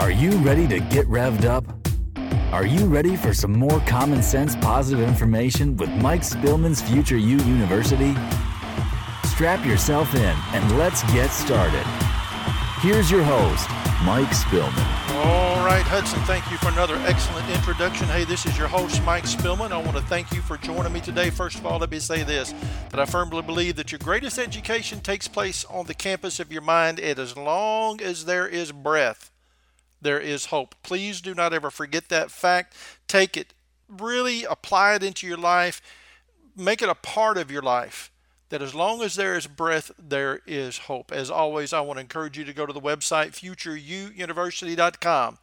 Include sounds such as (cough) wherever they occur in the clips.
Are you ready to get revved up? Are you ready for some more common sense positive information with Mike Spillman's Future You University? Strap yourself in and let's get started. Here's your host, Mike Spillman. All right, Hudson, thank you for another excellent introduction. Hey, this is your host, Mike Spillman. I want to thank you for joining me today. First of all, let me say this that I firmly believe that your greatest education takes place on the campus of your mind, and as long as there is breath, there is hope. Please do not ever forget that fact. Take it, really apply it into your life, make it a part of your life that as long as there is breath, there is hope. As always, I want to encourage you to go to the website futureyouuniversity.com.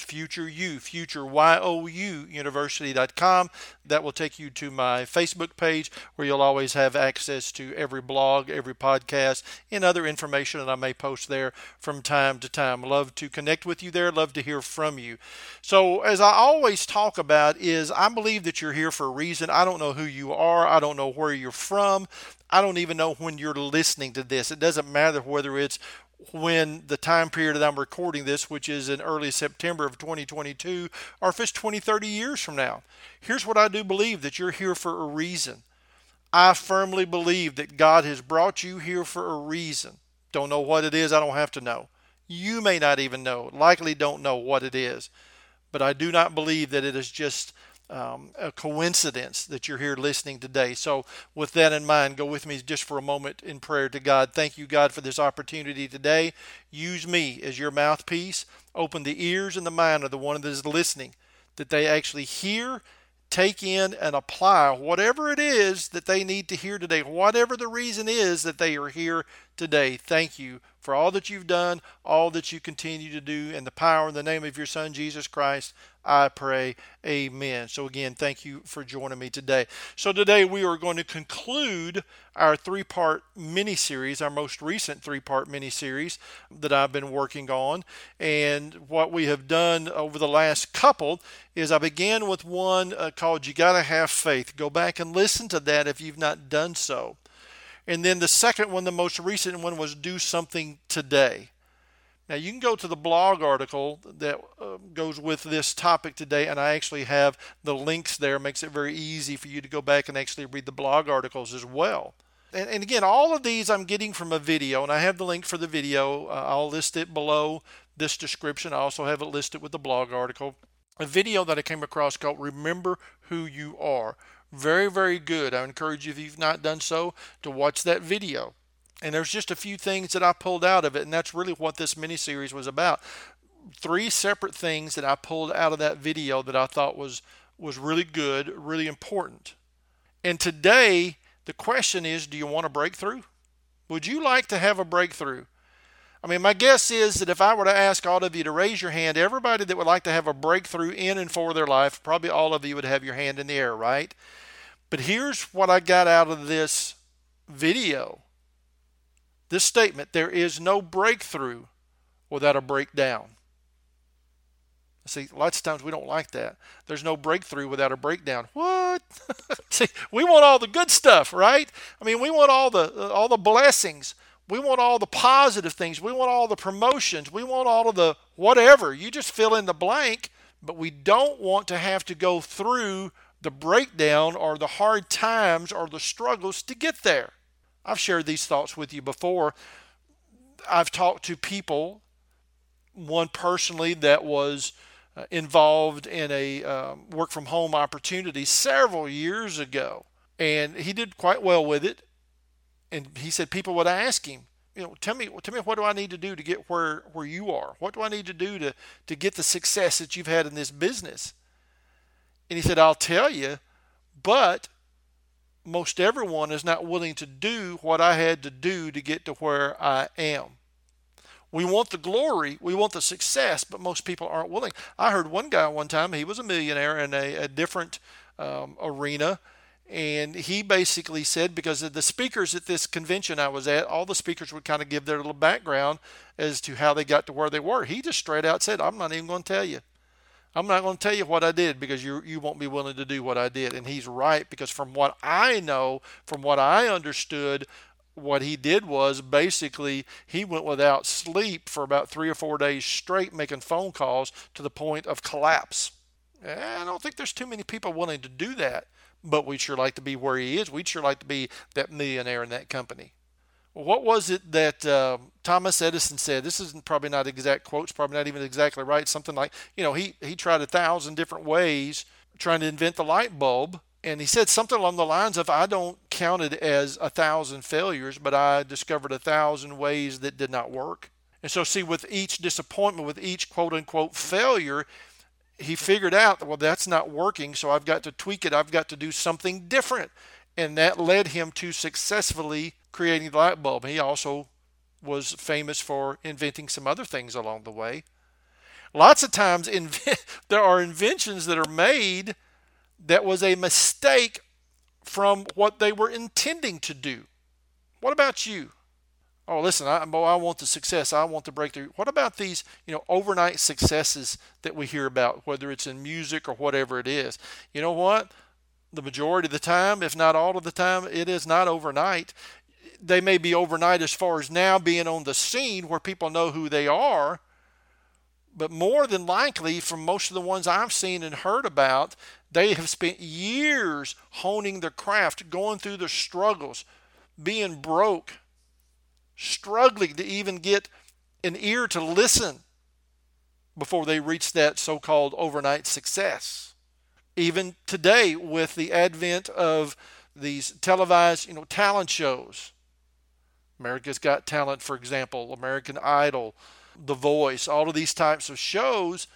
Future You, Future Y-O-U University.com. That will take you to my Facebook page where you'll always have access to every blog, every podcast, and other information that I may post there from time to time. Love to connect with you there, love to hear from you. So, as I always talk about, is I believe that you're here for a reason. I don't know who you are, I don't know where you're from. I don't even know when you're listening to this. It doesn't matter whether it's when the time period that I'm recording this, which is in early September of 2022, or if it's 20, 30 years from now. Here's what I do believe that you're here for a reason. I firmly believe that God has brought you here for a reason. Don't know what it is, I don't have to know. You may not even know, likely don't know what it is. But I do not believe that it is just um, a coincidence that you're here listening today. So, with that in mind, go with me just for a moment in prayer to God. Thank you, God, for this opportunity today. Use me as your mouthpiece. Open the ears and the mind of the one that is listening, that they actually hear, take in, and apply whatever it is that they need to hear today, whatever the reason is that they are here today. Thank you for all that you've done, all that you continue to do, in the power in the name of your Son, Jesus Christ. I pray. Amen. So, again, thank you for joining me today. So, today we are going to conclude our three part mini series, our most recent three part mini series that I've been working on. And what we have done over the last couple is I began with one uh, called You Gotta Have Faith. Go back and listen to that if you've not done so. And then the second one, the most recent one, was Do Something Today. Now, you can go to the blog article that uh, goes with this topic today, and I actually have the links there. It makes it very easy for you to go back and actually read the blog articles as well. And, and again, all of these I'm getting from a video, and I have the link for the video. Uh, I'll list it below this description. I also have it listed with the blog article. A video that I came across called Remember Who You Are. Very, very good. I encourage you, if you've not done so, to watch that video. And there's just a few things that I pulled out of it, and that's really what this mini series was about. Three separate things that I pulled out of that video that I thought was was really good, really important. And today, the question is, do you want a breakthrough? Would you like to have a breakthrough? I mean, my guess is that if I were to ask all of you to raise your hand, everybody that would like to have a breakthrough in and for their life, probably all of you would have your hand in the air, right? But here's what I got out of this video this statement there is no breakthrough without a breakdown. See, lots of times we don't like that. There's no breakthrough without a breakdown. What? (laughs) See, we want all the good stuff, right? I mean, we want all the uh, all the blessings. We want all the positive things. We want all the promotions. We want all of the whatever. You just fill in the blank, but we don't want to have to go through the breakdown or the hard times or the struggles to get there. I've shared these thoughts with you before. I've talked to people, one personally that was uh, involved in a um, work from home opportunity several years ago, and he did quite well with it. And he said people would ask him, you know, tell me, tell me, what do I need to do to get where where you are? What do I need to do to to get the success that you've had in this business? And he said, I'll tell you, but most everyone is not willing to do what I had to do to get to where I am. We want the glory, we want the success, but most people aren't willing. I heard one guy one time, he was a millionaire in a, a different um, arena, and he basically said because of the speakers at this convention I was at, all the speakers would kind of give their little background as to how they got to where they were. He just straight out said, I'm not even going to tell you. I'm not going to tell you what I did because you you won't be willing to do what I did. And he's right because from what I know, from what I understood, what he did was basically he went without sleep for about three or four days straight making phone calls to the point of collapse. And I don't think there's too many people willing to do that, but we'd sure like to be where he is. We'd sure like to be that millionaire in that company. What was it that uh, Thomas Edison said? This isn't probably not exact quotes, probably not even exactly right. Something like, you know, he, he tried a thousand different ways trying to invent the light bulb and he said something along the lines of i don't count it as a thousand failures but i discovered a thousand ways that did not work and so see with each disappointment with each quote unquote failure he figured out well that's not working so i've got to tweak it i've got to do something different and that led him to successfully creating the light bulb he also was famous for inventing some other things along the way lots of times (laughs) there are inventions that are made that was a mistake from what they were intending to do. What about you? Oh, listen, I, I want the success. I want the breakthrough. What about these, you know, overnight successes that we hear about, whether it's in music or whatever it is? You know what? The majority of the time, if not all of the time, it is not overnight. They may be overnight as far as now being on the scene where people know who they are, but more than likely, from most of the ones I've seen and heard about, they have spent years honing their craft, going through the struggles, being broke, struggling to even get an ear to listen before they reach that so called overnight success. Even today, with the advent of these televised, you know, talent shows, America's Got Talent, for example, American Idol, The Voice, all of these types of shows,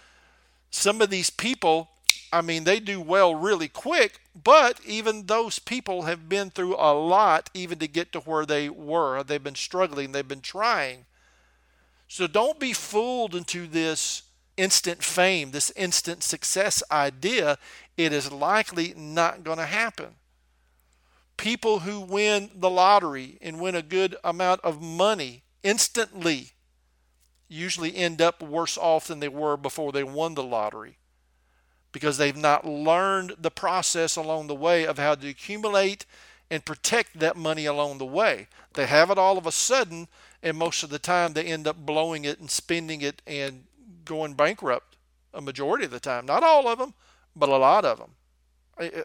some of these people I mean, they do well really quick, but even those people have been through a lot even to get to where they were. They've been struggling, they've been trying. So don't be fooled into this instant fame, this instant success idea. It is likely not going to happen. People who win the lottery and win a good amount of money instantly usually end up worse off than they were before they won the lottery because they've not learned the process along the way of how to accumulate and protect that money along the way. They have it all of a sudden, and most of the time they end up blowing it and spending it and going bankrupt a majority of the time. Not all of them, but a lot of them.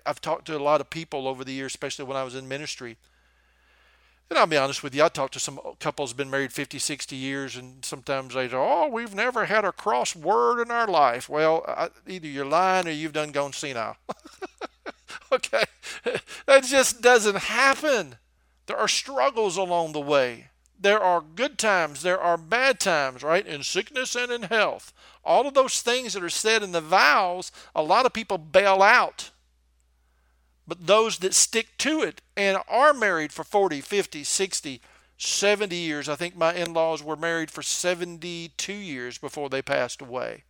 I've talked to a lot of people over the years, especially when I was in ministry and I'll be honest with you, I talked to some couples been married 50, 60 years, and sometimes they say, "Oh, we've never had a cross word in our life." Well, I, either you're lying or you've done gone senile. (laughs) okay, (laughs) that just doesn't happen. There are struggles along the way. There are good times. There are bad times, right? In sickness and in health. All of those things that are said in the vows, a lot of people bail out but those that stick to it and are married for 40, 50, 60, 70 years. I think my in laws were married for 72 years before they passed away.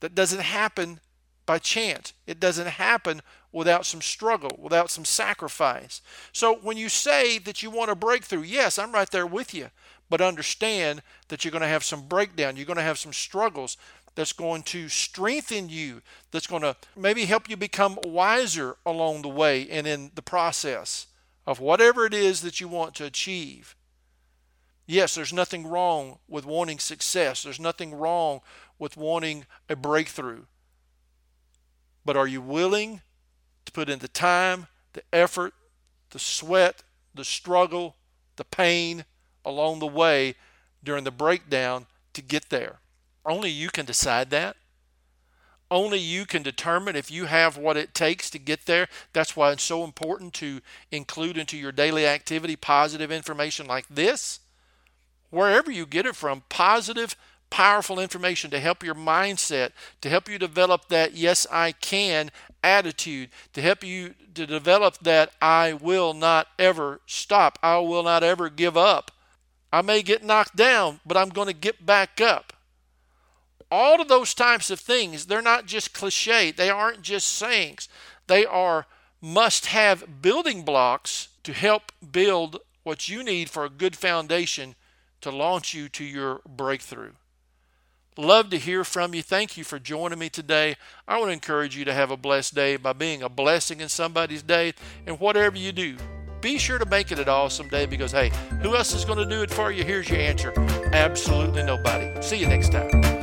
That doesn't happen by chance. It doesn't happen without some struggle, without some sacrifice. So when you say that you want a breakthrough, yes, I'm right there with you. But understand that you're going to have some breakdown. You're going to have some struggles that's going to strengthen you, that's going to maybe help you become wiser along the way and in the process of whatever it is that you want to achieve. Yes, there's nothing wrong with wanting success, there's nothing wrong with wanting a breakthrough. But are you willing to put in the time, the effort, the sweat, the struggle, the pain along the way during the breakdown to get there? Only you can decide that. Only you can determine if you have what it takes to get there. That's why it's so important to include into your daily activity positive information like this. Wherever you get it from, positive, powerful information to help your mindset, to help you develop that yes, I can attitude, to help you to develop that I will not ever stop, I will not ever give up. I may get knocked down, but I'm going to get back up all of those types of things, they're not just cliche, they aren't just sayings. They are must have building blocks to help build what you need for a good foundation to launch you to your breakthrough. Love to hear from you. Thank you for joining me today. I want to encourage you to have a blessed day by being a blessing in somebody's day. And whatever you do, be sure to make it an awesome day because, hey, who else is going to do it for you? Here's your answer absolutely nobody. See you next time.